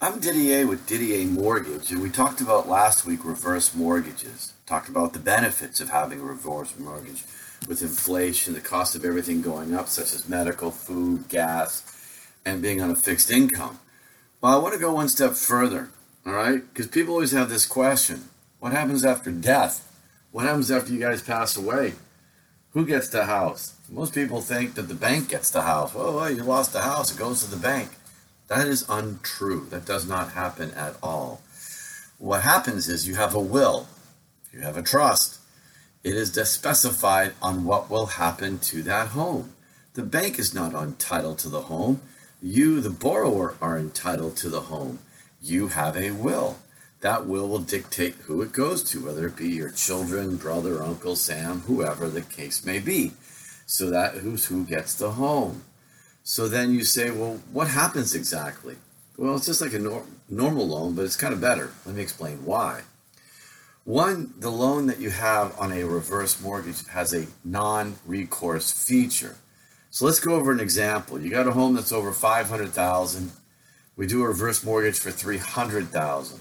I'm Didier with DDA Mortgage, and we talked about last week reverse mortgages. Talked about the benefits of having a reverse mortgage with inflation, the cost of everything going up, such as medical, food, gas, and being on a fixed income. Well, I want to go one step further, all right? Because people always have this question what happens after death? What happens after you guys pass away? Who gets the house? Most people think that the bank gets the house. Well, you lost the house, it goes to the bank. That is untrue. That does not happen at all. What happens is you have a will, you have a trust. It is specified on what will happen to that home. The bank is not entitled to the home. You, the borrower, are entitled to the home. You have a will. That will will dictate who it goes to, whether it be your children, brother, uncle, Sam, whoever the case may be. So that who's who gets the home. So then you say, well, what happens exactly? Well, it's just like a nor- normal loan, but it's kind of better. Let me explain why. One, the loan that you have on a reverse mortgage has a non recourse feature. So let's go over an example. You got a home that's over 500,000. We do a reverse mortgage for 300,000.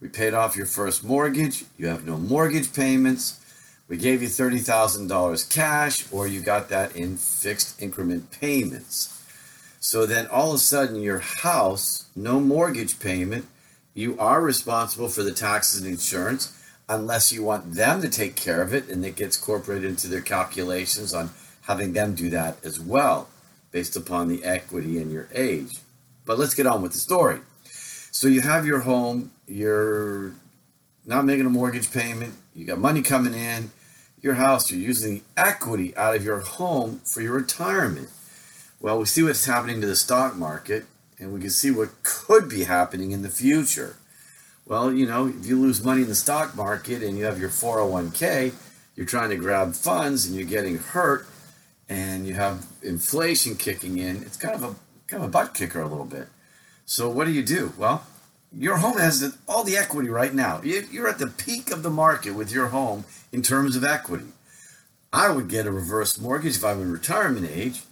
We paid off your first mortgage. You have no mortgage payments. We gave you $30,000 cash, or you got that in fixed increment payments. So then all of a sudden, your house, no mortgage payment, you are responsible for the taxes and insurance unless you want them to take care of it and it gets incorporated into their calculations on having them do that as well based upon the equity and your age. But let's get on with the story. So you have your home, you're not making a mortgage payment, you got money coming in, your house, you're using the equity out of your home for your retirement. Well, we see what's happening to the stock market, and we can see what could be happening in the future. Well, you know, if you lose money in the stock market and you have your 401k, you're trying to grab funds and you're getting hurt, and you have inflation kicking in. It's kind of a kind of a butt kicker a little bit. So what do you do? Well, your home has all the equity right now. You're at the peak of the market with your home in terms of equity. I would get a reverse mortgage if I'm in retirement age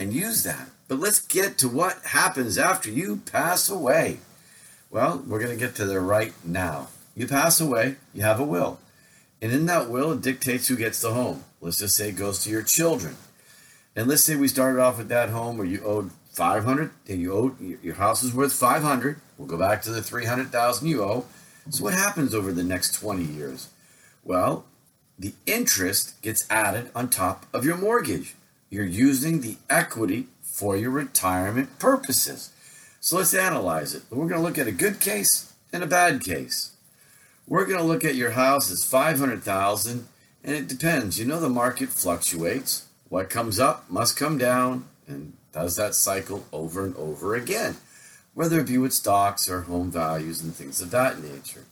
and use that. But let's get to what happens after you pass away. Well, we're going to get to there right now. You pass away, you have a will. And in that will, it dictates who gets the home. Let's just say it goes to your children. And let's say we started off with that home where you owed 500 and you owed your house is worth 500. We'll go back to the 300,000 you owe. So what happens over the next 20 years? Well, the interest gets added on top of your mortgage. You're using the equity for your retirement purposes. So let's analyze it. We're going to look at a good case and a bad case. We're going to look at your house as 500,000 and it depends. You know the market fluctuates. What comes up must come down and does that cycle over and over again, whether it be with stocks or home values and things of that nature.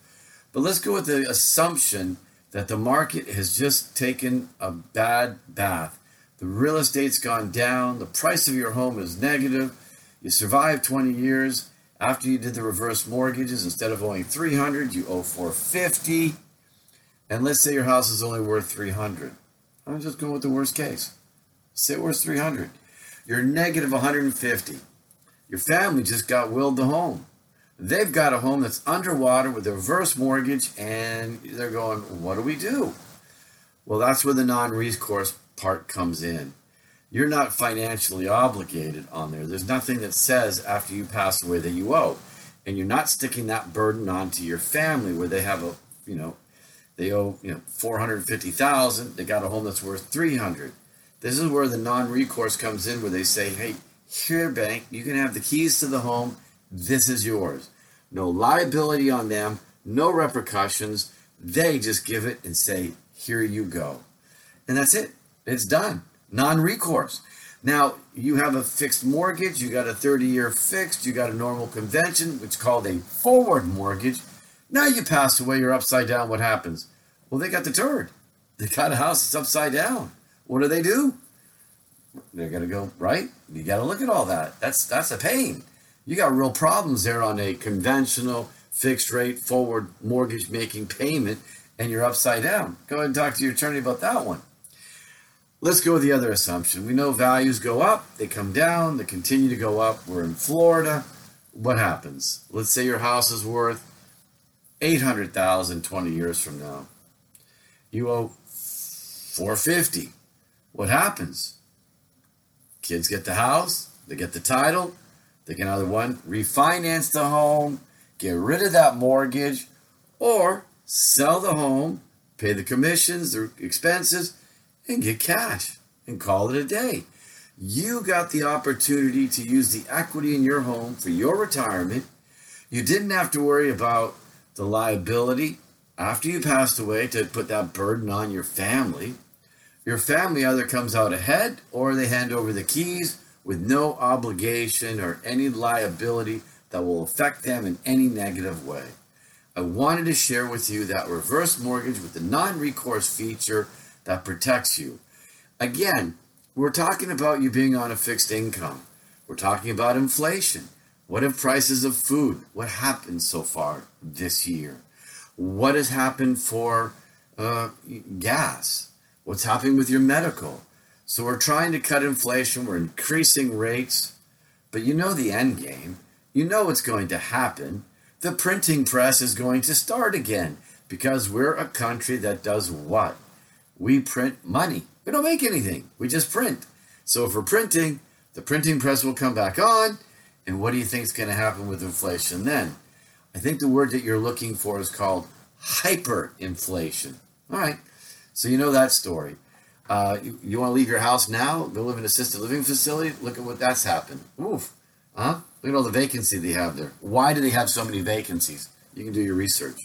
But let's go with the assumption that the market has just taken a bad bath the real estate's gone down. The price of your home is negative. You survived 20 years. After you did the reverse mortgages, instead of owing 300, you owe 450. And let's say your house is only worth 300. I'm just going with the worst case. Say it worth 300. You're negative 150. Your family just got willed the home. They've got a home that's underwater with a reverse mortgage, and they're going, What do we do? Well, that's where the non recourse part comes in. You're not financially obligated on there. There's nothing that says after you pass away that you owe. And you're not sticking that burden onto your family where they have a, you know, they owe, you know, 450,000, they got a home that's worth 300. This is where the non-recourse comes in where they say, "Hey, here bank, you can have the keys to the home. This is yours. No liability on them, no repercussions. They just give it and say, "Here you go." And that's it. It's done. Non recourse. Now, you have a fixed mortgage, you got a 30 year fixed, you got a normal convention, which is called a forward mortgage. Now you pass away, you're upside down. What happens? Well, they got deterred. They got a house that's upside down. What do they do? They're gonna go right. You got to look at all that. That's that's a pain. You got real problems there on a conventional fixed rate forward mortgage making payment, and you're upside down. Go ahead and talk to your attorney about that one. Let's go with the other assumption. We know values go up, they come down, they continue to go up. We're in Florida. What happens? Let's say your house is worth 800,000 20 years from now. You owe 450. What happens? Kids get the house, they get the title, they can either one refinance the home, get rid of that mortgage, or sell the home, pay the commissions, the expenses, and get cash and call it a day. You got the opportunity to use the equity in your home for your retirement. You didn't have to worry about the liability after you passed away to put that burden on your family. Your family either comes out ahead or they hand over the keys with no obligation or any liability that will affect them in any negative way. I wanted to share with you that reverse mortgage with the non recourse feature that protects you. Again, we're talking about you being on a fixed income. We're talking about inflation. What have prices of food? What happened so far this year? What has happened for uh, gas? What's happening with your medical? So we're trying to cut inflation. We're increasing rates, but you know the end game. You know what's going to happen. The printing press is going to start again because we're a country that does what? We print money. We don't make anything, we just print. So if we're printing, the printing press will come back on. And what do you think is going to happen with inflation then? I think the word that you're looking for is called hyperinflation. All right. So you know that story. Uh, you, you want to leave your house now, go live in an assisted living facility? Look at what that's happened. Oof. Huh? Look at all the vacancy they have there. Why do they have so many vacancies? You can do your research.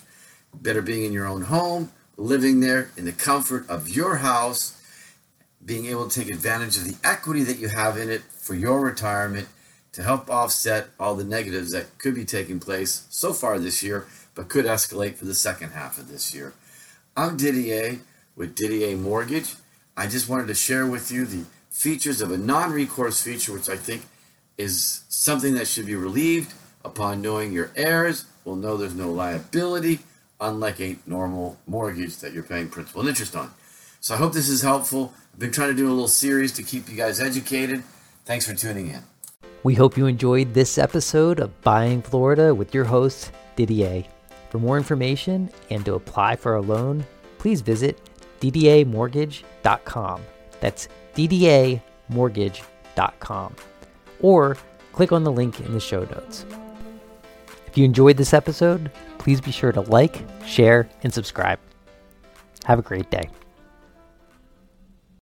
Better being in your own home, living there in the comfort of your house, being able to take advantage of the equity that you have in it for your retirement to help offset all the negatives that could be taking place so far this year, but could escalate for the second half of this year. I'm Didier with DDA Mortgage. I just wanted to share with you the features of a non recourse feature, which I think is something that should be relieved upon knowing your heirs will know there's no liability unlike a normal mortgage that you're paying principal and interest on. So I hope this is helpful. I've been trying to do a little series to keep you guys educated. Thanks for tuning in. We hope you enjoyed this episode of Buying Florida with your host, Didier. For more information and to apply for a loan, please visit ddamortgage.com. That's ddamortgage.com. Or click on the link in the show notes. If you enjoyed this episode, please be sure to like, share, and subscribe. Have a great day.